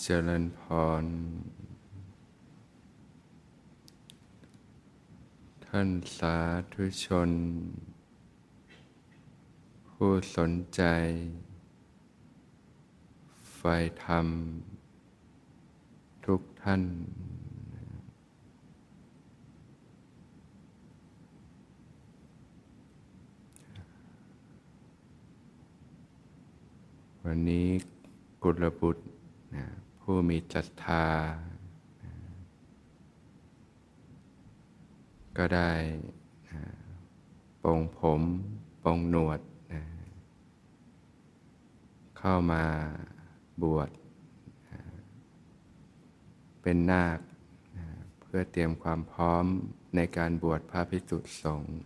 เจริญพร ท่านสาธุชน ผู้สนใจ ไฟธรรม ทุกท่าน วันนี้ กุลบุตรนะผู้มีศรัทธา ก็ได้ปรงผมปรงหนวดนะเข้ามาบวชนะเป็นนาคนะเพื่อเตรียมความพร้อมในการบวชพระภิกษุสงฆ์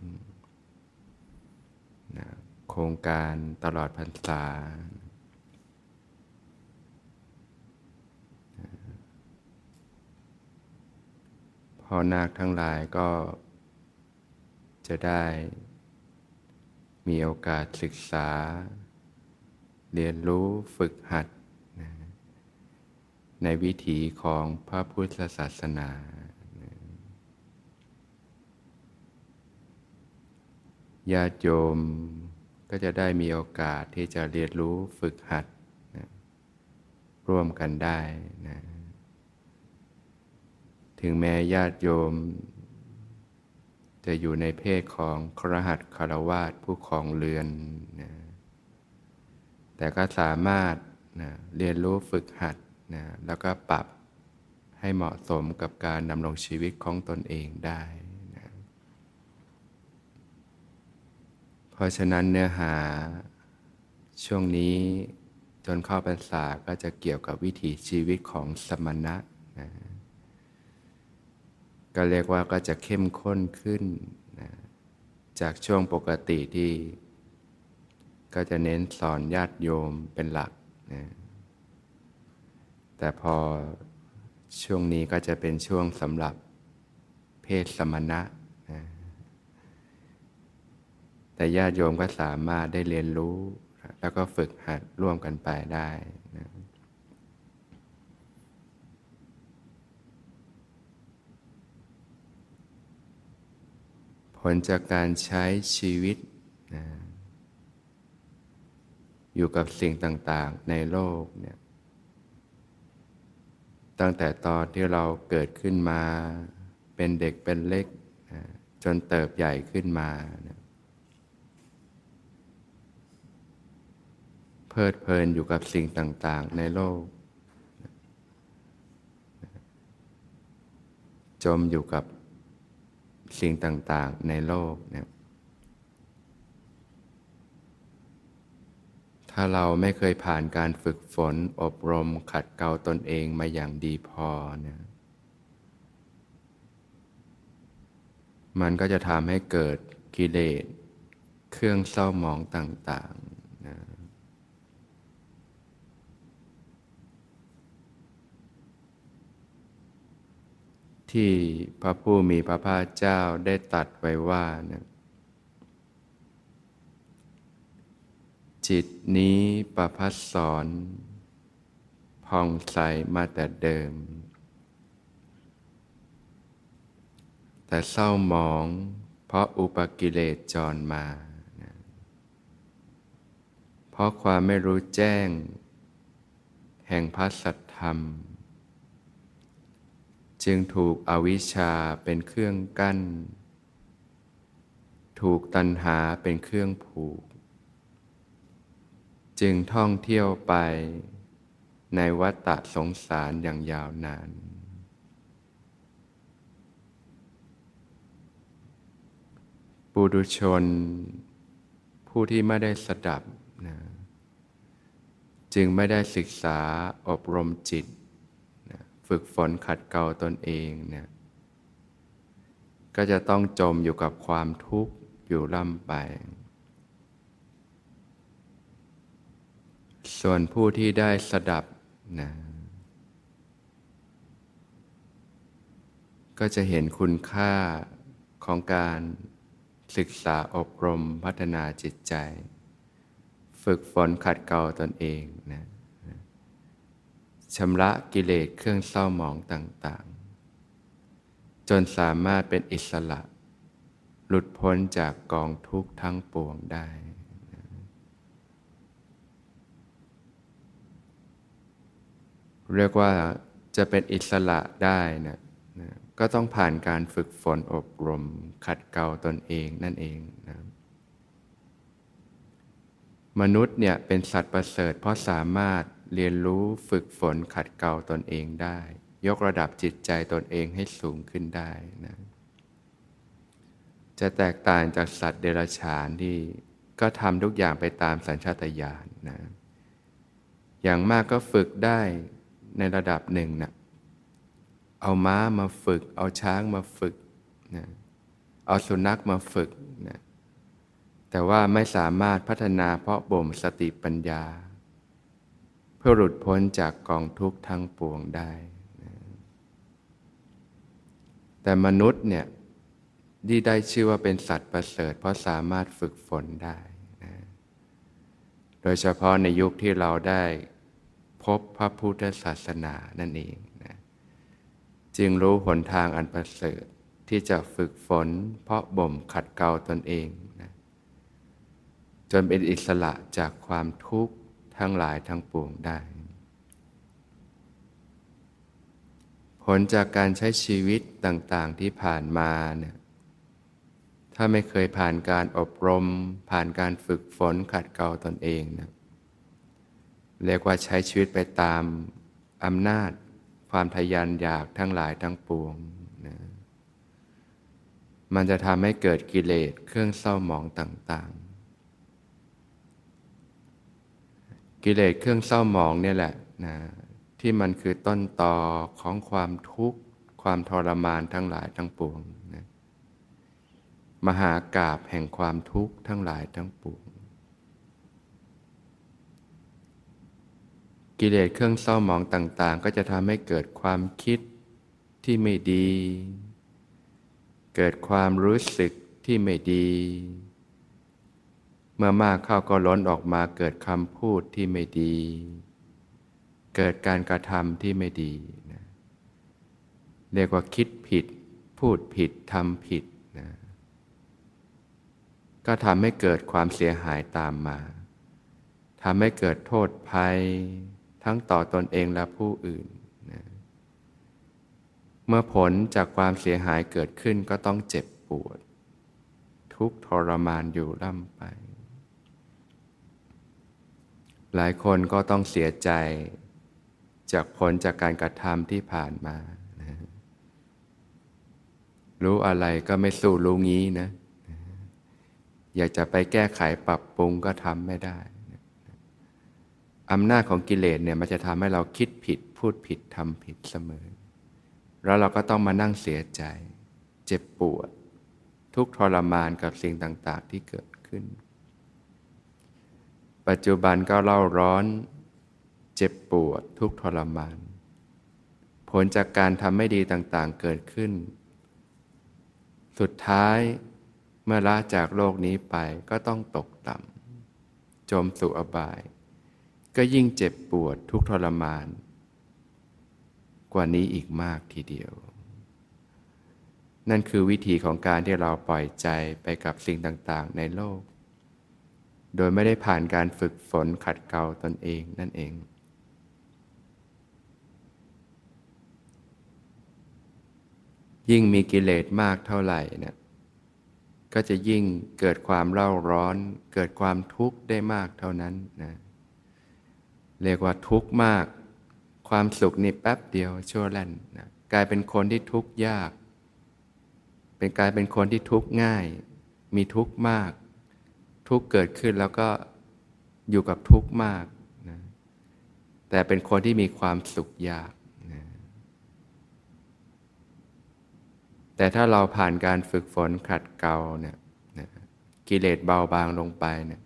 นะโครงการตลอดพรรษา พ่อนาคทั้งหลายก็จะได้มีโอกาสศึกษา เรียนรู้ฝึกหัด ในวิถีของพระพุทธศาสนา ญาติโยมก็จะได้มีโอกาสที่จะเรียนรู้ฝึกหัดนะร่วมกันได้นะ ถึงแม้ญาติโยม จะอยู่ในเพศของครหัสคารวาสผู้ของเรือนนะแต่ก็สามารถนะเรียนรู้ฝึกหัดนะแล้วก็ปรับให้เหมาะสมกับการดำรงชีวิตของตนเองได้นะเพราะฉะนั้นเนื้อหาช่วงนี้จนเข้าพรรษาก็จะเกี่ยวกับวิถีชีวิตของสมณะนะ ก็เรียกว่าก็จะเข้มข้นขึ้นนะจากช่วงปกติที่ ก็จะเน้นสอนญาติโยมเป็นหลักนะแต่พอช่วงนี้ก็จะเป็นช่วงสำหรับเพศสมณะนะแต่ญาติโยมก็สามารถได้เรียนรู้ แล้วก็ฝึกหัดร่วมกันไปได้นะ ผลจากการใช้ชีวิตนะอยู่กับสิ่งต่าง ๆ ในโลกเนี่ย ตั้งแต่ตอนที่เราเกิดขึ้นมา เป็นเด็กเป็นเล็กนะจนเติบใหญ่ขึ้นมานะเพลิดเพลินอยู่กับสิ่งต่าง ๆ ในโลก จมอยู่กับ สิ่งต่าง ๆ ในโลกเนี่ยถ้าเราไม่เคยผ่านการฝึกฝนอบรมขัดเกลาตนเองมาอย่างดีพอเนี่ยมันก็จะทำให้เกิดกิเลสเครื่องเศร้าหมองต่าง ๆนะ ที่พระผู้มีพระภาคเจ้าได้ตัดไว้ว่านะจิตนี้ประพัสสอนผ่องใสมาแต่เดิม แต่เศร้าหมองเพราะอุปกิเลสจรมา เพราะความไม่รู้แจ้ง แห่งพระสัทธรรม จึงถูกอวิชชาเป็นเครื่องกั้น ถูกตัณหาเป็นเครื่องผูก จึงท่องเที่ยวไปในวัฏฏะสงสารอย่างยาวนาน ปุถุชน ผู้ที่ไม่ได้สดับนะจึงไม่ได้ศึกษาอบรมจิต ฝึกฝนขัดเกลาตนเองเนะก็จะต้องจมอยู่กับความทุกข์อยู่ล่ำไป ส่วนผู้ที่ได้สดับนะก็จะเห็นคุณค่าของการศึกษาอบรมพัฒนาจิตใจ ฝึกฝนขัดเกลาตนเองนะ ชำระกิเลสเครื่องเศร้าหมองต่างๆ จนสามารถเป็นอิสระ หลุดพ้นจากกองทุกข์ทั้งปวงได้ เรียกว่าจะเป็นอิสระได้นะก็ต้องผ่านการฝึกฝนอบรม ขัดเกลาตนเองนั่นเองนะมนุษย์เนี่ยเป็นสัตว์ประเสริฐเพราะสามารถ เรียนรู้ฝึกฝนขัดเกลาตนเองได้ ยกระดับจิตใจตนเองให้สูงขึ้นได้นะจะแตกต่างจากสัตว์เดรัจฉานที่ก็ทำทุกอย่างไปตามสัญชาตญาณนะอย่างมากก็ฝึกได้ในระดับหนึ่งนะเอาม้ามาฝึก เอาช้างมาฝึกนะเอาสุนัขมาฝึกนะแต่ว่าไม่สามารถพัฒนาเพราะบ่มสติปัญญา พื่อหลุดพ้นจากกองทุกข์ทั้งปวงได้ แต่มนุษย์เนี่ยที่ได้ชื่อว่าเป็นสัตว์ประเสริฐ เพราะสามารถฝึกฝนได้นะโดยเฉพาะในยุคที่เราได้พบพระพุทธศาสนานั่นเองนะจึงรู้หนทางอันประเสริฐที่จะฝึกฝน เพราะบ่มขัดเกลาตนเองนะจนเป็นอิสระจากความทุกข์ ทั้งหลายทั้งปวงได้ ผลจากการใช้ชีวิตต่างๆที่ผ่านมาเนี่ยถ้าไม่เคยผ่านการอบรม ผ่านการฝึกฝนขัดเกลาตนเองนะเรียกว่าใช้ชีวิตไปตามอำนาจ ความทยานอยากทั้งหลายทั้งปวงนะมันจะทำให้เกิดกิเลสเครื่องเศร้าหมองต่าง ๆ กิเลสเครื่องเศร้าหมองเนี่ยแหละนะที่มันคือต้นตอของความทุกข์ ความทรมานทั้งหลายทั้งปวงนะมหากาบแห่งความทุกข์ทั้งหลายทั้งปวง กิเลสเครื่องเศร้าหมองต่าง ๆ ก็จะทำให้เกิดความคิดที่ไม่ดี เกิดความรู้สึกที่ไม่ดี มื่อมากเข้าก็ล้นออกมาเกิดคำพูดที่ไม่ดี เกิดการกระทำที่ไม่ดีนะเรียกว่าคิดผิด พูดผิดทำผิดนะก็ทำให้เกิดความเสียหายตามมาทำให้เกิดโทษภัย ทั้งต่อตอนเองและผู้อื่นนะเมื่อผลจากความเสียหายเกิดขึ้นก็ต้องเจ็บปวด ทุกทรมานอยู่ล่ำไป หลายคนก็ต้องเสียใจ จากผลจากการกระทำที่ผ่านมานะรู้อะไรก็ไม่สู้รู้งี้นะ อยากจะไปแก้ไขปรับปรุงก็ทำไม่ได้อำนาจของกิเลสเนี่ยมันจะทำให้เราคิดผิด พูดผิดทำผิดเสมอ แล้วเราก็ต้องมานั่งเสียใจ เจ็บปวด ทุกทรมานกับสิ่งต่าง ๆ ที่เกิดขึ้น ปัจจุบันก็เล่าร้อน เจ็บปวดทุกทรมาน ผลจากการทำไม่ดีต่างๆเกิดขึ้น สุดท้ายเมื่อละจากโลกนี้ไปก็ต้องตกต่ำจมสู่อบาย ก็ยิ่งเจ็บปวดทุกทรมาน กว่านี้อีกมากทีเดียว นั่นคือวิธีของการที่เราปล่อยใจไปกับสิ่งต่างๆ ในโลก โดยไม่ได้ผ่านการฝึกฝนขัดเกลาตนเองนั่นเอง ยิ่งมีกิเลสมากเท่าไหร่เนี่ยก็จะยิ่งเกิดความเล่าร้อน เกิดความทุกข์ได้มากเท่านั้นนะเรียกว่าทุกข์มาก ความสุขนี่แป๊บเดียวชั่วแล่นนะกลายเป็นคนที่ทุกข์ยาก เป็นกลายเป็นคนที่ทุกข์ง่าย มีทุกข์มาก ทุกเกิดขึ้นแล้วก็อยู่กับทุกข์มากนะแต่เป็นคนที่มีความสุขยากนะแต่ถ้าเราผ่านการฝึกฝนขัดเกลาเนี่ยนะกิเลสเบาบางลงไปเนี่ย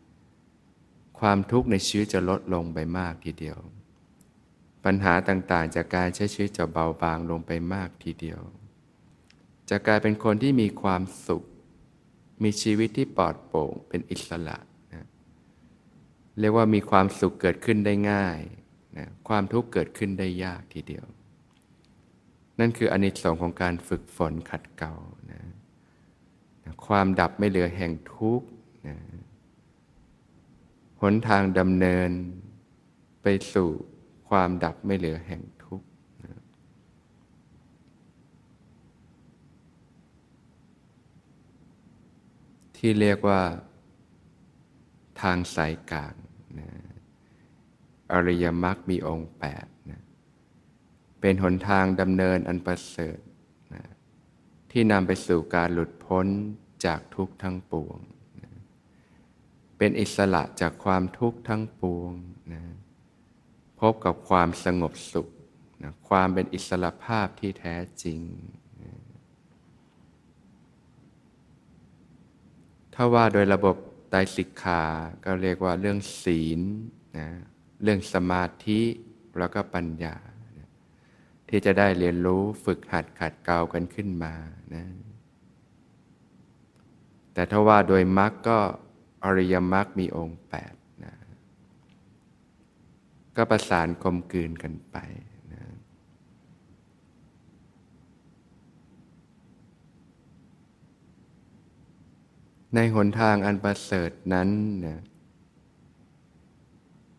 ความทุกข์ในชีวิตจะลดลงไปมากทีเดียว ปัญหาต่างๆ จากการใช้ชีวิตจะเบาบางลงไปมากทีเดียว จะกลายเป็นคนที่มีความสุข มีชีวิตที่ปลอดโปร่งเป็นอิสระนะเรียกว่ามีความสุขเกิดขึ้นได้ง่ายนะความทุกข์เกิดขึ้นได้ยากทีเดียว นั่นคืออนิสงส์ของการฝึกฝนขัดเกลานะนะความดับไม่เหลือแห่งทุกข์นะหนทางดำเนินไปสู่ความดับไม่เหลือแห่งทุกข์นะ ที่เรียกว่าทางสายกลางนะอริยมรรคมีองค์แปดนะเป็นหนทางดำเนินอันประเสริฐนะที่นำไปสู่การหลุดพ้นจากทุกข์ทั้งปวงนะเป็นอิสระจากความทุกข์ทั้งปวงนะพบกับความสงบสุขนะความเป็นอิสระภาพที่แท้จริงนะ ถ้าว่าโดยระบบไตรสิกขาก็เรียกว่าเรื่องศีลนะเรื่องสมาธิแล้วก็ปัญญา ที่จะได้เรียนรู้ฝึกหัดขัดเกลากันขึ้นมานะแต่ถ้าว่าโดยมรรคก็อริยมรรคมีองค์แปดนะก็ประสานกลมกลืนกันไป ในหนทางอันประเสริฐนั้นนะ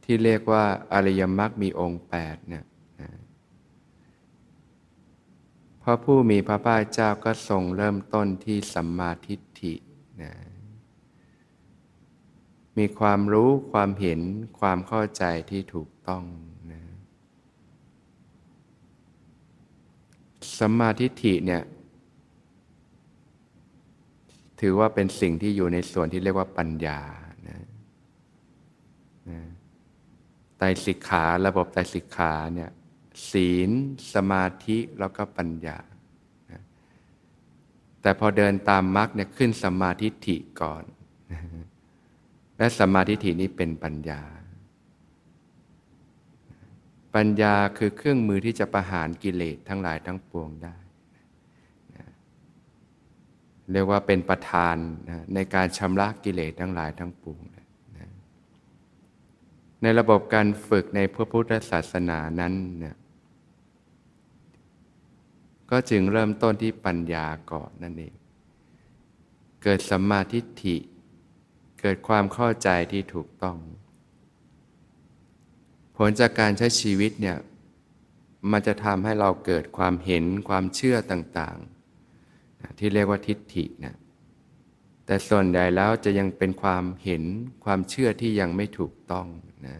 ที่เรียกว่าอริยมรรคมีองค์แปดเนี่ยนะพระผู้มีพระภาคเจ้าก็ทรงเริ่มต้นที่สัมมาทิฏฐินะมีความรู้ความเห็นความเข้าใจที่ถูกต้องนะสัมมาทิฏฐิเนี่ย ถือว่าเป็นสิ่งที่อยู่ในส่วนที่เรียกว่าปัญญานะนะไตรสิกขาระบบไตรสิกขาเนี่ยศีลสมาธิแล้วก็ปัญญา แต่พอเดินตามมรรคเนี่ยขึ้นสมาธิฐิก่อน และสมาธิฐินี้เป็นปัญญา ปัญญาคือเครื่องมือที่จะประหารกิเลสทั้งหลายทั้งปวงได้ เรียกว่าเป็นประธานนะในการชำระกิเลสทั้งหลายทั้งปวงในระบบการฝึกในพระพุทธศาสนานั้นเนี่ยก็จึงเริ่มต้นที่ปัญญาก่อนนั่นเอง เกิดสัมมาทิฏฐิ เกิดความเข้าใจที่ถูกต้อง ผลจากการใช้ชีวิตเนี่ย มันจะทำให้เราเกิดความเห็นความเชื่อต่างๆ ที่เรียกว่าทิฏฐินะแต่ส่วนใหญ่แล้วจะยังเป็นความเห็นความเชื่อที่ยังไม่ถูกต้องนะ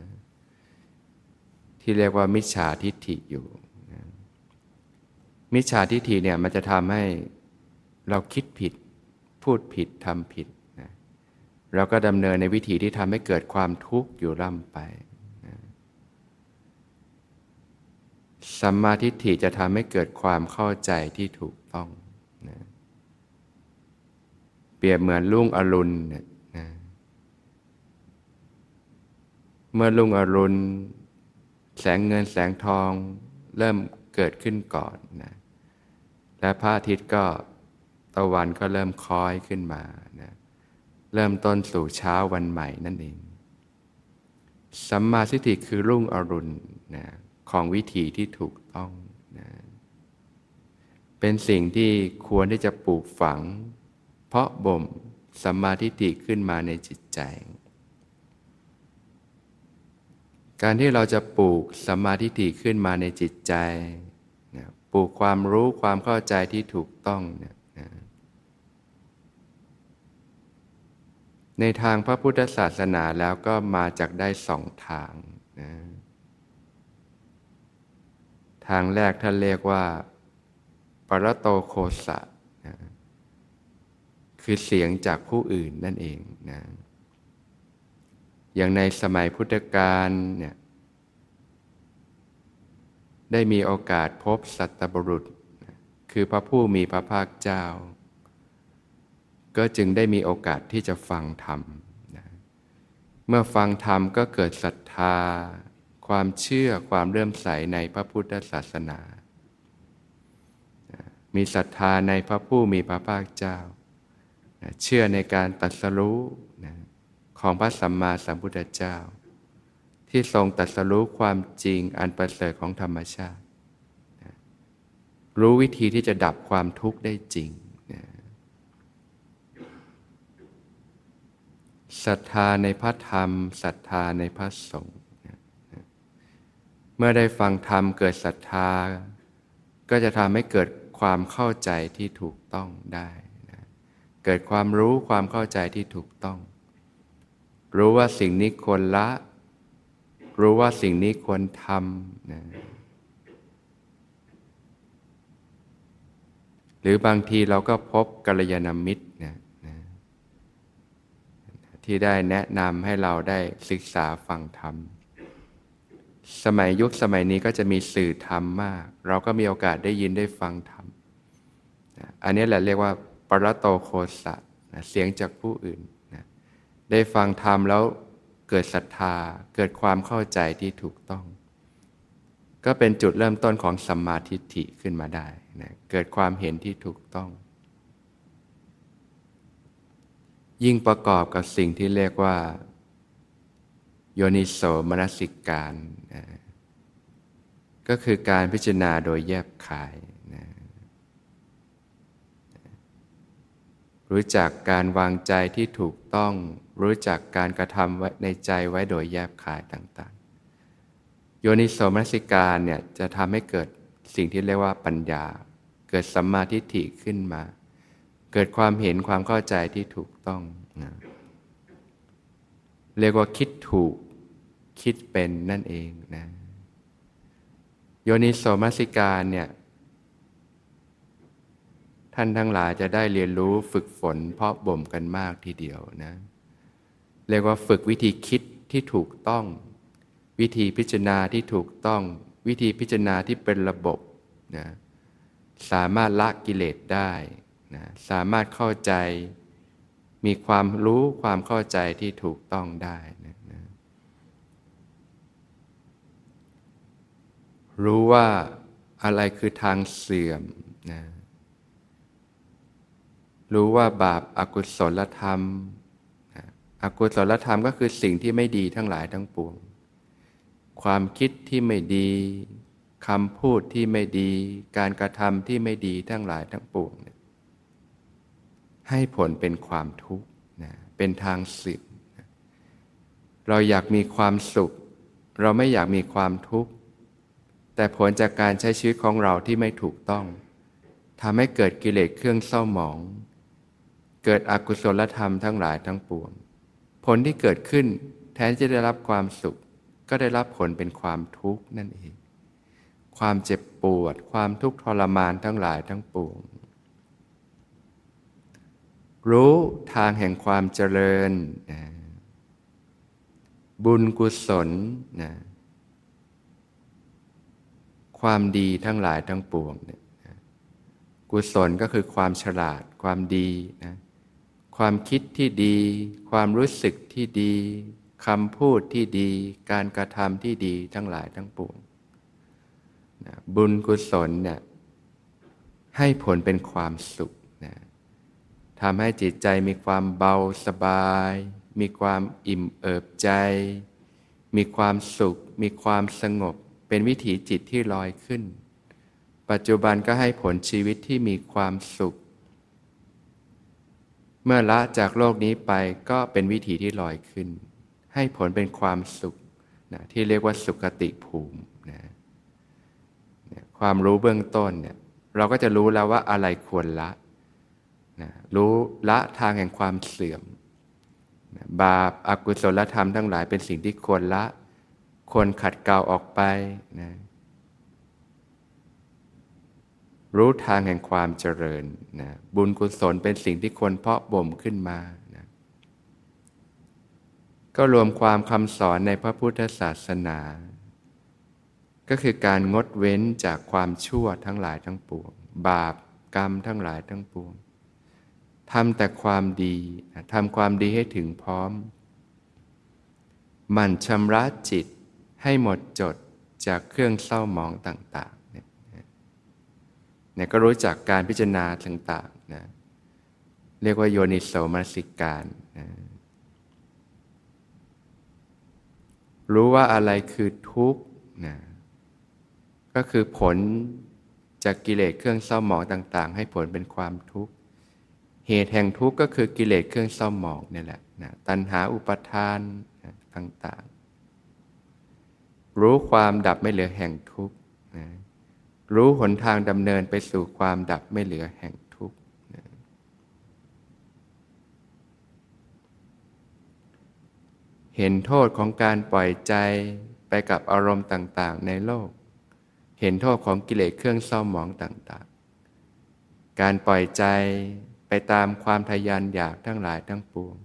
ที่เรียกว่ามิจฉาทิฏฐิอยู่นะมิจฉาทิฏฐิเนี่ยมันจะทำให้เราคิดผิด พูดผิดทำผิดนะเราก็ดำเนินในวิธีที่ทำให้เกิดความทุกข์อยู่ร่ำไปนะสัมมาทิฏฐิจะทำให้เกิดความเข้าใจที่ถูกต้อง เปรียบเหมือนลุ่งอรุณเนี่ยนะเมื่อลุ่งอรุณ แสงเงินแสงทองเริ่มเกิดขึ้นก่อนนะและพระอาทิตย์ก็ตะวันก็เริ่มคล้อยขึ้นมานะเริ่มต้นสู่เช้าวันใหม่นั่นเอง สัมมาสิทธิคือรุ่งอรุณนะของวิถีที่ถูกต้องนะเป็นสิ่งที่ควรที่จะปลูกฝัง ราะบ่มสัมมาทิฏฐิขึ้นมาในจิตใจ การที่เราจะปลูกสัมมาทิฏฐิขึ้นมาในจิตใจนะปลูกความรู้ความเข้าใจที่ถูกต้องเนี่ยนะในทางพระพุทธศาสนาแล้วก็มาจากได้สองทางนะทางแรกท่านเรียกว่า ปรโตโคสะนะ คือเสียงจากผู้อื่นนั่นเองนะอย่างในสมัยพุทธกาลเนี่ยได้มีโอกาสพบสัตบุรุษ คือพระผู้มีพระภาคเจ้า ก็จึงได้มีโอกาสที่จะฟังธรรมนะเมื่อฟังธรรมก็เกิดศรัทธา ความเชื่อความเลื่อมใสในพระพุทธศาสนา มีศรัทธาในพระผู้มีพระภาคเจ้า เชื่อในการตัดสรู้ของพระสัมมาสัมพุทธเจ้า ที่ทรงตรัสรู้ความจริงอันประเสริฐของธรรมชาติ รู้วิธีที่จะดับความทุกข์ได้จริงศรัทธาในพระธรรมศรัทธาในพระสงฆ์เมื่อได้ฟังธรรมเกิดศรัทธา ก็จะทำให้เกิดความเข้าใจที่ถูกต้องได้ เกิดความรู้ความเข้าใจที่ถูกต้อง รู้ว่าสิ่งนี้ควรละ รู้ว่าสิ่งนี้ควรทำนะหรือบางทีเราก็พบกัลยาณมิตรนะนะที่ได้แนะนำให้เราได้ศึกษาฟังธรรม สมัยยุคสมัยนี้ก็จะมีสื่อธรรมมาก เราก็มีโอกาสได้ยินได้ฟังธรรม อันนี้แหละเรียกว่า ปรโตโคสะเสียงจากผู้อื่นได้ฟังธรรมแล้วเกิดศรัทธาเกิดความเข้าใจที่ถูกต้อง ก็เป็นจุดเริ่มต้นของสัมมาทิฏฐิขึ้นมาได้นะเกิดความเห็นที่ถูกต้อง ยิ่งประกอบกับสิ่งที่เรียกว่า โยนิโสมนสิการนะก็คือการพิจารณาโดยแยบขายนะ รู้จักการวางใจที่ถูกต้อง รู้จักการกระทำไว้ในใจไว้โดยแยบขายต่างๆ โยนิโสมนสิการเนี่ยจะทำให้เกิดสิ่งที่เรียกว่าปัญญา เกิดสัมมาทิฏฐิขึ้นมา เกิดความเห็นความเข้าใจที่ถูกต้องนะเรียกว่าคิดถูกคิดเป็นนั่นเองนะโยนิโสมัสิการเนี่ย ท่านทั้งหลายจะได้เรียนรู้ฝึกฝนเพาะบ่มกันมากทีเดียวนะ เรียกว่าฝึกวิธีคิดที่ถูกต้อง วิธีพิจารณาที่ถูกต้อง วิธีพิจารณาที่เป็นระบบนะสามารถละกิเลสได้นะสามารถเข้าใจ มีความรู้ความเข้าใจที่ถูกต้องได้นะรู้ว่าอะไรคือทางเสื่อมนะ รู้ว่าบาปอากุศลธรรมอกุศลธรรมก็คือสิ่งที่ไม่ดีทั้งหลายทั้งปวง ความคิดที่ไม่ดีคำพูดที่ไม่ดี การกระทำที่ไม่ดีทั้งหลายทั้งปวง ให้ผลเป็นความทุกข์นะเป็นทางสิบนะเราอยากมีความสุข เราไม่อยากมีความทุกข์ แต่ผลจากการใช้ชีวิตของเราที่ไม่ถูกต้องทำให้เกิดกิเลสเครื่องเศร้าหมอง เกิดอกุศลธรรมทั้งหลายทั้งปวง ผลที่เกิดขึ้นแทนจะได้รับความสุข ก็ได้รับผลเป็นความทุกข์นั่นเอง ความเจ็บปวด ความทุกข์ทรมานทั้งหลายทั้งปวง รู้ทางแห่งความเจริญนะบุญกุศลนะความดีทั้งหลายทั้งปวงเนี่ยกุศลก็คือความฉลาด ความดีนะ ความคิดที่ดี ความรู้สึกที่ดีคำพูดที่ดี การกระทำที่ดีทั้งหลายทั้งปวงนะบุญกุศลเนี่ยให้ผลเป็นความสุขนะทำให้จิตใจมีความเบาสบาย มีความอิ่มเอิบใจ มีความสุข มีความสงบ เป็นวิถีจิตที่ลอยขึ้น ปัจจุบันก็ให้ผลชีวิตที่มีความสุข เมื่อละจากโลกนี้ไปก็เป็นวิถีที่ลอยขึ้น ให้ผลเป็นความสุขนะที่เรียกว่าสุขติภูมินะความรู้เบื้องต้นเนี่ยเราก็จะรู้แล้วว่าอะไรควรละนะรู้ละทางแห่งความเสื่อมนะบาปอากุศลธรรมทั้งหลายเป็นสิ่งที่ควรละคนขัดเกลาออกไปนะ รู้ทางแห่งความเจริญนะบุญกุศลเป็นสิ่งที่คนเพาะบ่มขึ้นมานะก็รวมความคำสอนในพระพุทธศาสนา ก็คือการงดเว้นจากความชั่วทั้งหลายทั้งปวง บาปกรรมทั้งหลายทั้งปวงทำแต่ความดีทำความดีให้ถึงพร้อม มันชำระจิตให้หมดจดจากเครื่องเศร้าหมองต่าง เนี่ยก็รู้จักการพิจารณาต่างๆนะเรียกว่าโยนิโสมนสิการนะรู้ว่าอะไรคือทุกข์นะก็คือผลจากกิเลสเครื่องเศร้าหมองต่าง ๆ ให้ผลเป็นความทุกข์ เหตุแห่งทุกข์ก็คือกิเลสเครื่องเศร้าหมองนี่แหละนะตัณหาอุปทานนะต่าง ๆ รู้ความดับไม่เหลือแห่งทุกข์ รู้หนทางดำเนินไปสู่ความดับไม่เหลือแห่งทุกข์เห็นโทษของการปล่อยใจไปกับอารมณ์ต่าง ๆ ในโลก เห็นโทษของกิเลสเครื่องเศร้าหมองต่าง ๆ การปล่อยใจไปตามความทยานอยากทั้งหลายทั้งปวง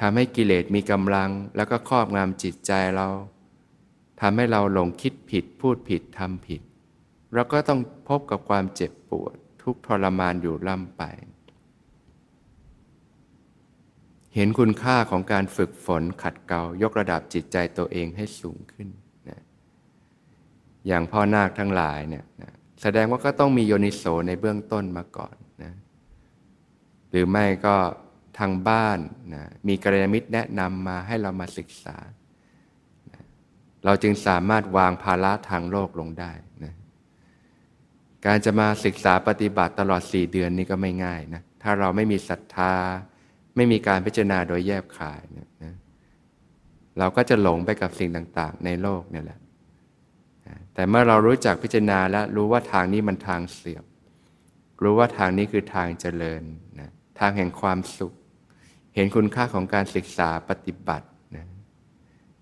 ทำให้กิเลสมีกำลังแล้วก็ครอบงำจิตใจเราทำให้เราหลงคิดผิดพูดผิดทำผิด เราก็ต้องพบกับความเจ็บปวด ทุกทรมานอยู่ล่ำไป เห็นคุณค่าของการฝึกฝนขัดเกลายกระดับจิตใจตัวเองให้สูงขึ้นอย่างพ่อนาคทั้งหลายเนี่ยนะแสดงว่าก็ต้องมีโยนิโสในเบื้องต้นมาก่อนนะหรือไม่ก็ทางบ้านนะมีกระยาณมิตรแนะนำมาให้เรามาศึกษานะเราจึงสามารถวางภาระทางโลกลงได้นะ การจะมาศึกษาปฏิบัติตลอดสี่เดือนนี้ก็ไม่ง่ายนะถ้าเราไม่มีศรัทธา ไม่มีการพิจารณาโดยแยบขายนะนะเราก็จะหลงไปกับสิ่งต่างๆ ในโลกนี่แหละแต่เมื่อเรารู้จักพิจารณาและรู้ว่าทางนี้มันทางเสื่อมรู้ว่าทางนี้คือทางเจริญนะทางแห่งความสุข เห็นคุณค่าของการศึกษาปฏิบัตินะ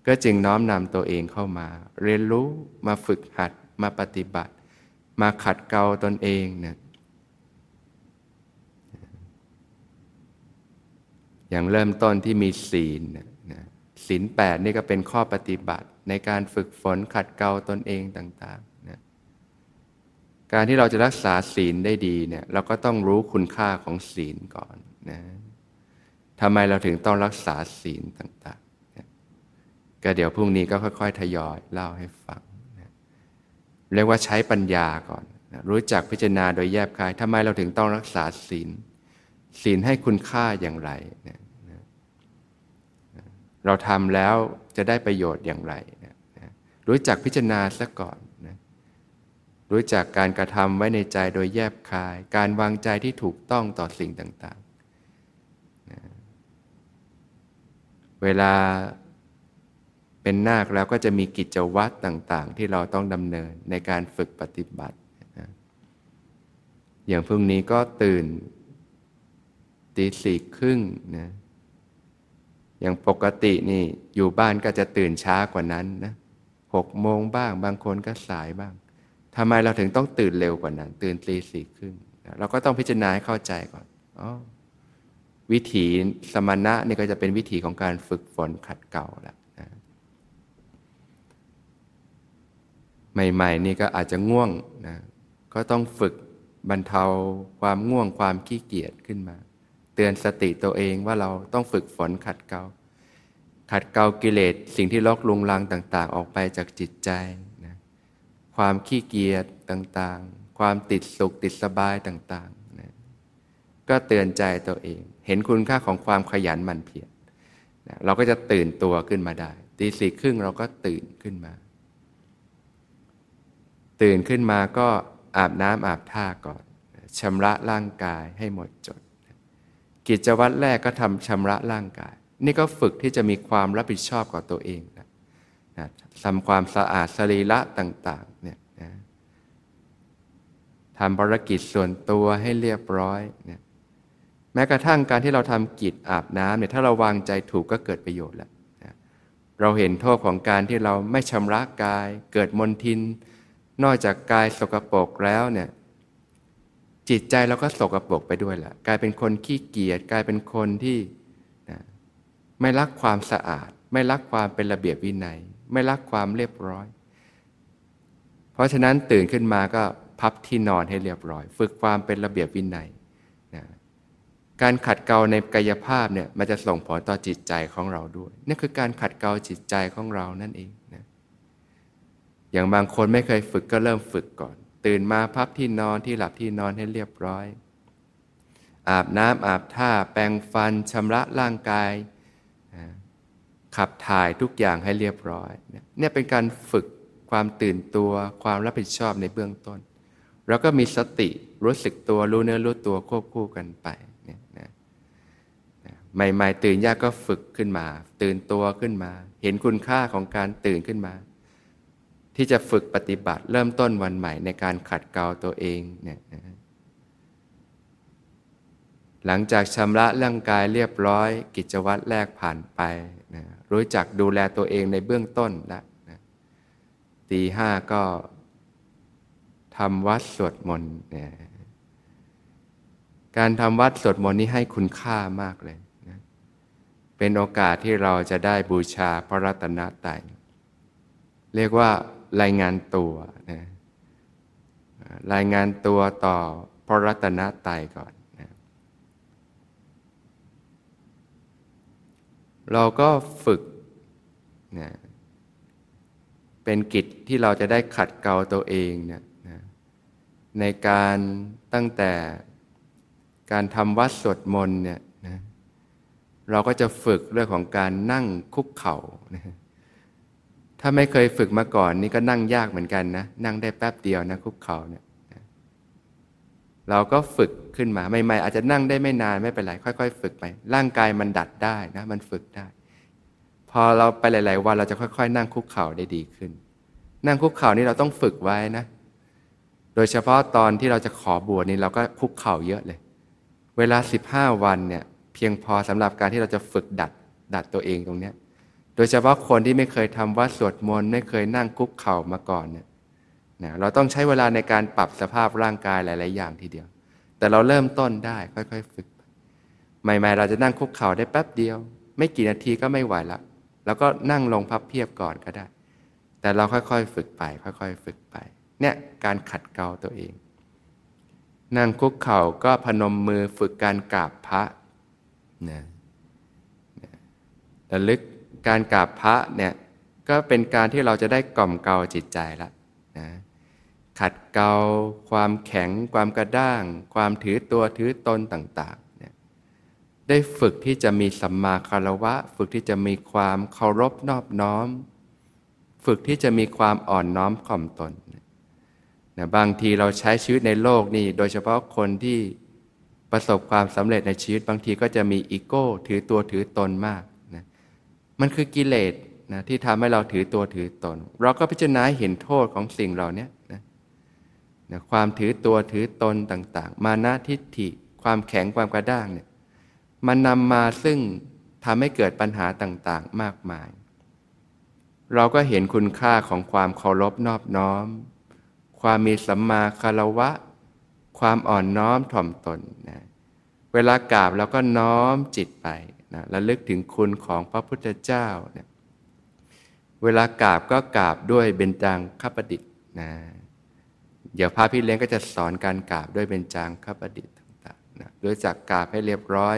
ก็จึงน้อมนำตัวเองเข้ามา เรียนรู้มาฝึกหัดมาปฏิบัติ มาขัดเกลาตนเองนะอย่างเริ่มต้นที่มีศีลนะศีลแปดนี่ก็เป็นข้อปฏิบัติในการฝึกฝนขัดเกลาตนเองต่างๆนะการที่เราจะรักษาศีลได้ดีเนี่ยเราก็ต้องรู้คุณค่าของศีลก่อนนะทำไมเราถึงต้องรักษาศีลต่างๆนะก็เดี๋ยวพรุ่งนี้ก็ค่อย ๆ ทยอยเล่าให้ฟัง เรียกว่าใช้ปัญญาก่อน รู้จักพิจารณาโดยแยบคายทำไมเราถึงต้องรักษาศีล ศีลให้คุณค่าอย่างไร เราทำแล้วจะได้ประโยชน์อย่างไร รู้จักพิจารณาซะก่อน รู้จักการกระทำไว้ในใจโดยแยบคาย การวางใจที่ถูกต้องต่อสิ่งต่าง ๆ เวลา เป็นนาคแล้วก็จะมีกิจวัตรต่างๆ ที่เราต้องดำเนินในการฝึกปฏิบัติ อย่างพรุ่งนี้ก็ตื่นตีสี่ครึ่งนะอย่างปกตินี่อยู่บ้านก็จะตื่นช้ากว่านั้นนะหกโมงบ้าง บางคนก็สายบ้างทำไมเราถึงต้องตื่นเร็วกว่านั้น ตื่นตีสี่ครึ่งเราก็ต้องพิจารณาให้เข้าใจก่อนอ๋อวิถีสมณะนี่ก็จะเป็นวิถีของการฝึกฝนขัดเก่าแล้วนะ ใหม่ๆนี่ก็อาจจะง่วงนะก็ต้องฝึกบรรเทาความง่วงความขี้เกียจขึ้นมา เตือนสติตัวเองว่าเราต้องฝึกฝนขัดเกลาขัดเกลากิเลสสิ่งที่ลอกลุงลังต่าง ๆ ออกไปจากจิตใจนะความขี้เกียจต่างๆ ความติดสุขติดสบายต่างๆนะก็เตือนใจตัวเอง เห็นคุณค่าของความขยันหมั่นเพียรนะเราก็จะตื่นตัวขึ้นมาได้ตีสี่ครึ่งเราก็ตื่นขึ้นมา ตื่นขึ้นมาก็อาบน้ำอาบท่าก่อนชำระร่างกายให้หมดจด กิจวัตรแรกก็ทำชำระร่างกาย นี่ก็ฝึกที่จะมีความรับผิดชอบกับตัวเองนะนะทำความสะอาดสรีระต่างๆเนี่ยนะทำภารกิจส่วนตัวให้เรียบร้อยเนี่ยแม้กระทั่งการที่เราทำกิจอาบน้ำเนี่ยถ้าเราวางใจถูกก็เกิดประโยชน์แล้วนะเราเห็นโทษของการที่เราไม่ชำระกาย เกิดมลทิน นอกจากกายสกปรกแล้วเนี่ยจิตใจเราก็สกรปรกไปด้วยแหละกลายเป็นคนขี้เกียจกลายเป็นคนที่นะไม่รักความสะอาด ไม่รักความเป็นระเบียบวินัย ไม่รักความเรียบร้อย เพราะฉะนั้นตื่นขึ้นมาก็พับที่นอนให้เรียบร้อย ฝึกความเป็นระเบียบวินัยนะการขัดเกลาในกายภาพเนี่ยมันจะส่งผลต่อจิตใจของเราด้วยนี่คือการขัดเกลาจิตใจของเรานั่นเอง อย่างบางคนไม่เคยฝึกก็เริ่มฝึกก่อน ตื่นมาพับที่นอนที่หลับที่นอนให้เรียบร้อย อาบน้ำอาบท่าแปรงฟันชำระร่างกาย ขับถ่ายทุกอย่างให้เรียบร้อย เนี่ยเป็นการฝึกความตื่นตัวความรับผิดชอบในเบื้องต้น แล้วก็มีสติรู้สึกตัวรู้เนื้อรู้ตัวควบคู่กันไปเนี่ยนะใหม่ ๆ ตื่นยากก็ฝึกขึ้นมา ตื่นตัวขึ้นมา เห็นคุณค่าของการตื่นขึ้นมา ที่จะฝึกปฏิบัติเริ่มต้นวันใหม่ในการขัดเกลาตัวเองเนี่ยหลังจากชำระร่างกายเรียบร้อย กิจวัตรแรกผ่านไปนะรู้จักดูแลตัวเองในเบื้องต้นแล้วนะตีห้าก็ทำวัดสวดมนต์นะการทำวัดสวดมนต์นี้ให้คุณค่ามากเลยนะเป็นโอกาสที่เราจะได้บูชาพระรัตนตรัยเรียกว่า รายงานตัวนะรายงานตัวต่อพระรัตนตรัยก่อนเราก็ฝึกนะเป็นกิจที่เราจะได้ขัดเกลาตัวเองเนี่ยนะในการตั้งแต่การทำวัดสวดมนต์เนี่ยนะเราก็จะฝึกเรื่องของการนั่งคุกเข่านะ ถ้าไม่เคยฝึกมาก่อนนี่ก็นั่งยากเหมือนกันนะ นั่งได้แป๊บเดียวนะคุกเข่าเนี่ยเราก็ฝึกขึ้นมาใหม่ๆอาจจะนั่งได้ไม่นานไม่เป็นไรค่อยๆ ฝึกไป ร่างกายมันดัดได้นะมันฝึกได้ พอเราไปหลาย ๆ วันเราจะค่อย ๆ นั่งคุกเข่าได้ดีขึ้น นั่งคุกเข่านี่เราต้องฝึกไว้นะ โดยเฉพาะตอนที่เราจะขอบวชนี่เราก็คุกเข่าเยอะเลย เวลาสิบห้าวันเนี่ยเพียงพอสำหรับการที่เราจะฝึกดัดดัดตัวเองตรงเนี้ย ดยเฉพาะคนที่ไม่เคยทำวัดสวดมนต์ไม่เคยนั่งคุกเข่ามาก่อนเนี่ยนะเราต้องใช้เวลาในการปรับสภาพร่างกายหลาย ๆ อย่างทีเดียว แต่เราเริ่มต้นได้ค่อย ๆ ฝึก ใหม่ ๆ เราจะนั่งคุกเข่าได้แป๊บเดียว ไม่กี่นาทีก็ไม่ไหวละแล้วก็นั่งลงพับเพียบก่อนก็ได้ แต่เราค่อย ๆ ฝึกไป ค่อย ๆ ฝึกไป เนี่ยการขัดเกลาตัวเอง นั่งคุกเข่าก็พนมมือฝึกการกราบพระนะระลึก การกราบพระเนี่ยก็เป็นการที่เราจะได้กล่อมเกลาจิตใจละนะขัดเกลาความแข็ง ความกระด้าง ความถือตัวถือตนต่างๆเนี่ยได้ฝึกที่จะมีสัมมาคารวะ ฝึกที่จะมีความเคารพนอบน้อม ฝึกที่จะมีความอ่อนน้อมข่อมตนนะบางทีเราใช้ชีวิตในโลกนี่โดยเฉพาะคนที่ประสบความสำเร็จในชีวิตบางทีก็จะมีอีโก้ ถือตัวถือตนมาก มันคือกิเลสนะที่ทำให้เราถือตัวถือตน เราก็พิจารณาเห็นโทษของสิ่งเหล่านี้นะนะความถือตัวถือตนต่าง ๆ มานะทิฏฐิ ความแข็งความกระด้างเนี่ยมันนำมาซึ่งทำให้เกิดปัญหาต่างๆมากมาย เราก็เห็นคุณค่าของความเคารพนอบน้อม ความมีสัมมาคารวะ ความอ่อนน้อมถ่อมตนนะ เวลากราบเราก็น้อมจิตไปนะระลึกถึงคุณของพระพุทธเจ้าเนะเวลากราบก็กราบด้วยเบญจางคประดิษฐ์นะเดี๋ยวพระพี่เลี้ยงก็จะสอนการกราบด้วยเบญจางคประดิษฐ์ต่างๆนะด้วยจากกราบให้เรียบร้อย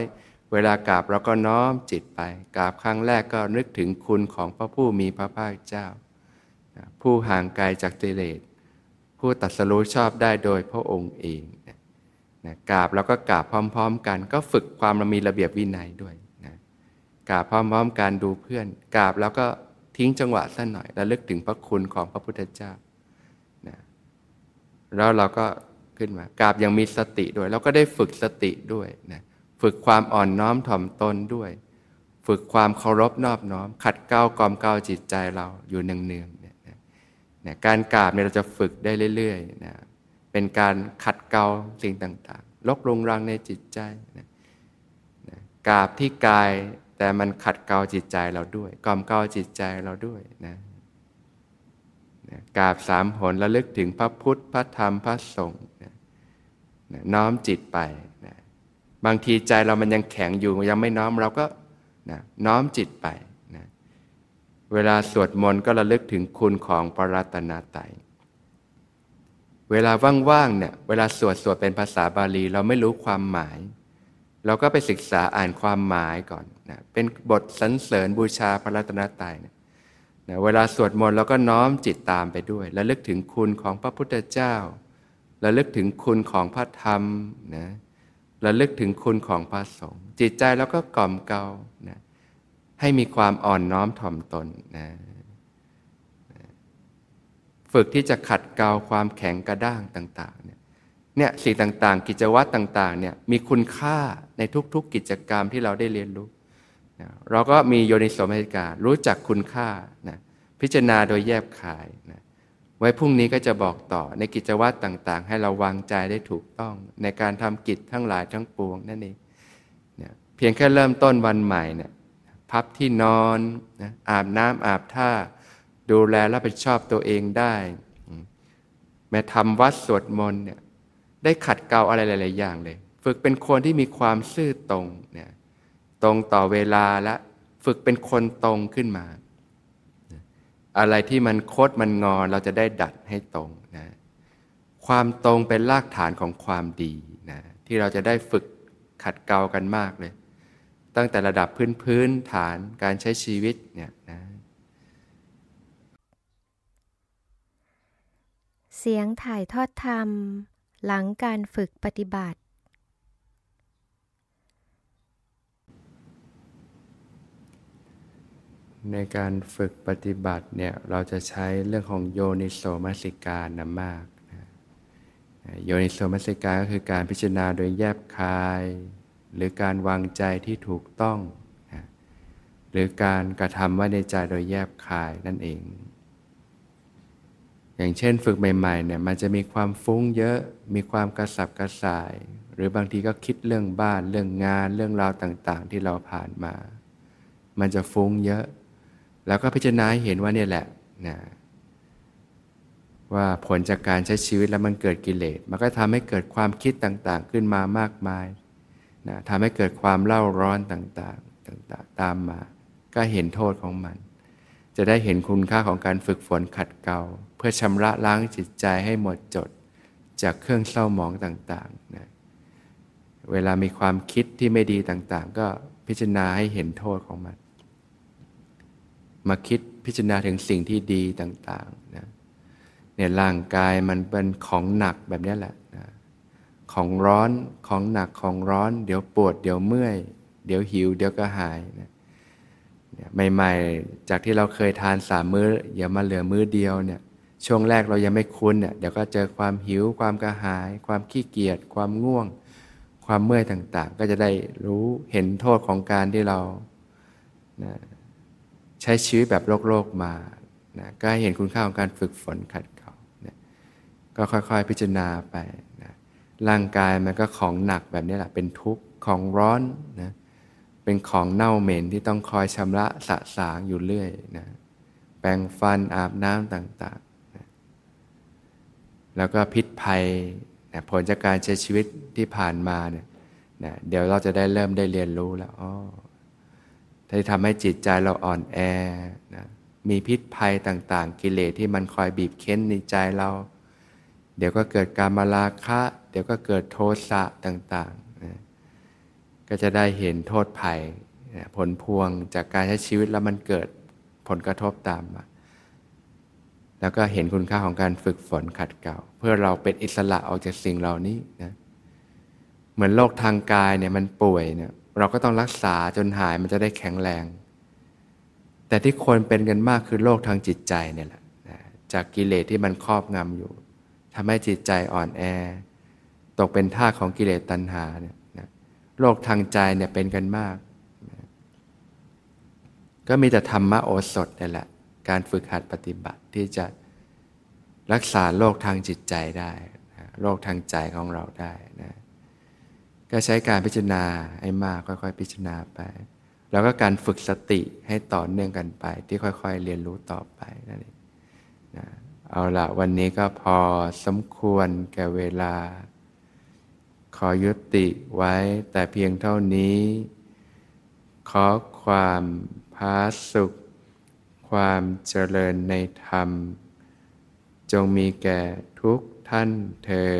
เวลากราบเราก็น้อมจิตไป กราบครั้งแรกก็นึกถึงคุณของพระผู้มีพระภาคเจ้านะผู้ห่างไกลจากกิเลสผู้ตัดสรู้ชอบได้โดยพระองค์เอง นะกราบแล้วก็กราบพร้อม ๆ กัน ก็ฝึกความมีระเบียบวินัยด้วยนะกราบพร้อม ๆ กันดูเพื่อน กราบแล้วก็ทิ้งจังหวะสั้นหน่อยแล้วลึกถึงพระคุณของพระพุทธเจ้านะแล้วเราก็ขึ้นมากราบยังมีสติด้วยเราก็ได้ฝึกสติด้วยนะฝึกความอ่อนน้อมถ่อมตนด้วย ฝึกความเคารพนอบน้อม ขัดเกลากลอมเกลาจิตใจเราอยู่เนืองๆเนี่ยนะการกราบเนี่ยเราจะฝึกได้เรื่อยๆนะ เป็นการขัดเกลาสิ่งต่างๆ ลกลงรังในจิตใจนะนะกราบที่กายแต่มันขัดเกลาจิตใจเราด้วยกล่อมเกลาจิตใจเราด้วยนะนะกราบสามหนระลึกถึงพระพุทธพระธรรมพระสงฆ์นะนะน้อมจิตไปนะบางทีใจเรามันยังแข็งอยู่ยังไม่น้อมเราก็นะน้อมจิตไปนะเวลาสวดมนต์ก็ระลึกถึงคุณของปรัตนาไต เวลาว่างๆเนี่ยเวลาสวดสวดเป็นภาษาบาลี เราไม่รู้ความหมาย เราก็ไปศึกษาอ่านความหมายก่อนนะเป็นบทสรรเสริญบูชาพระรัตนตรัยนะนะเวลาสวดมนต์เราก็น้อมจิตตามไปด้วยและลึกถึงคุณของพระพุทธเจ้าและลึกถึงคุณของพระธรรมนะและลึกถึงคุณของพระสงฆ์จิตใจเราก็กล่อมเกลานะให้มีความอ่อนน้อมถ่อมตนนะ ฝึกที่จะขัดเกลาความแข็งกระด้างต่างๆเนี่ยเนี่ยสิ่งต่างๆ กิจวัตรต่างๆเนี่ยมีคุณค่าในทุกๆ กิจกรรมที่เราได้เรียนรู้นะเราก็มีโยนิสมนสิการรู้จักคุณค่านะพิจารณาโดยแยบขายนะไว้พรุ่งนี้ก็จะบอกต่อในกิจวัตรต่างๆ ให้เราวางใจได้ถูกต้อง ในการทำกิจทั้งหลายทั้งปวงนั่นเองเนี่ยเพียงแค่เริ่มต้นวันใหม่เนี่ยพับที่นอนนะอาบน้ำอาบท่า ดูแลรับผิดชอบตัวเองได้ แม้ทำวัดสวดมนต์เนี่ยได้ขัดเกลาอะไรหลาย ๆ อย่างเลย ฝึกเป็นคนที่มีความซื่อตรงเนี่ยตรงต่อเวลาและฝึกเป็นคนตรงขึ้นมา อะไรที่มันโคดมันงอเราจะได้ดัดให้ตรงนะความตรงเป็นรากฐานของความดีนะที่เราจะได้ฝึกขัดเกลากันมากเลย ตั้งแต่ระดับพื้นพื้นฐานการใช้ชีวิตเนี่ยนะ เสียงถ่ายทอดธรรม หลังการฝึกปฏิบัติ ในการฝึกปฏิบัติเนี่ยเราจะใช้เรื่องของโยนิโสมัสิการนำมากนะโยนิโสมัสิการก็คือการพิจารณาโดยแยบคาย หรือการวางใจที่ถูกต้องนะหรือการกระทำไว้ในใจโดยแยบคายนั่นเอง อย่างเช่นฝึกใหม่ๆเนี่ยมันจะมีความฟุ้งเยอะ มีความกระสับกระส่าย หรือบางทีก็คิดเรื่องบ้านเรื่องงานเรื่องราวต่างๆ ที่เราผ่านมา มันจะฟุ้งเยอะ แล้วก็พิจารณาเห็นว่าเนี่ยแหละนะว่าผลจากการใช้ชีวิตแล้วมันเกิดกิเลส มันก็ทำให้เกิดความคิดต่างๆ ขึ้นมามากมายนะทำให้เกิดความเล่าร้อนต่างๆ ต่างๆ ตามมา ก็เห็นโทษของมัน จะได้เห็นคุณค่าของการฝึกฝนขัดเกลาพื่อชำระล้างจิตใจให้หมดจดจากเครื่องเศร้าหมองต่างๆนะเวลามีความคิดที่ไม่ดีต่างๆ ก็พิจารณาให้เห็นโทษของมัน มาคิดพิจารณาถึงสิ่งที่ดีต่างๆนะเนี่ยร่างกายมันเป็นของหนักแบบนี้แหละนะของร้อนของหนักของร้อน เดี๋ยวปวด เดี๋ยวเมื่อย เดี๋ยวหิว เดี๋ยวก็หายนะ ใหม่ๆ จากที่เราเคยทานสามมื้ออย่ามาเหลือมื้อเดียวเนี่ยช่วงแรกเรายังไม่คุ้นเนี่ยเดี๋ยวก็เจอความหิว ความกระหาย ความขี้เกียจความง่วง ความเมื่อยต่างๆ ก็จะได้รู้เห็นโทษของการที่เรานะใช้ชีวิตแบบโลกโลกมานะก็เห็นคุณค่าของการฝึกฝนขัดเกลานะก็ค่อยๆพิจารณาไปนะร่างกายมันก็ของหนักแบบนี้แหละเป็นทุกข์ของร้อนนะ เป็นของเน่าเหม็นที่ต้องคอยชำระสะสางอยู่เรื่อยนะแปรงฟันอาบน้ำต่างๆแล้วก็พิษภัยนะผลจากการใช้ชีวิตที่ผ่านมาเนี่ยนะเดี๋ยวเราจะได้เริ่มได้เรียนรู้แล้วอ๋อที่ทำให้จิตใจเราอ่อนแอนะมีพิษภัยต่างๆ กิเลสที่มันคอยบีบเค้นในใจเรา เดี๋ยวก็เกิดการมาลาคะ เดี๋ยวก็เกิดโทสะต่างๆ ก็จะได้เห็นโทษภัย ผลพวงจากการใช้ชีวิตแล้วมันเกิดผลกระทบตามมาแล้วก็เห็นคุณค่าของการฝึกฝนขัดเกลาเพื่อเราเป็นอิสระออกจากสิ่งเหล่านี้นะเหมือนโรคทางกายเนี่ยมันป่วยเนี่ยเราก็ต้องรักษาจนหายมันจะได้แข็งแรง แต่ที่คนเป็นกันมากคือโรคทางจิตใจเนี่ยแหละนะจากกิเลสที่มันครอบงำอยู่ทำให้จิตใจอ่อนแอ ตกเป็นท่าของกิเลสตัณหาเนี่ย โรคทางใจเนี่ยเป็นกันมาก ก็มีแต่ธรรมโอสถนี่แหละ การฝึกหัดปฏิบัติที่จะรักษาโรคทางจิตใจได้โรคทางใจของเราได้นะ ก็ใช้การพิจารณาให้มากค่อยๆ พิจารณาไป แล้วก็การฝึกสติให้ต่อเนื่องกันไป ที่ค่อยๆ เรียนรู้ต่อไปนั่นเองนะเอาละวันนี้ก็พอสมควรแก่เวลา ขอยุติไว้แต่เพียงเท่านี้ ขอความพาสุข ความเจริญในธรรม จงมีแก่ทุกท่านเทอ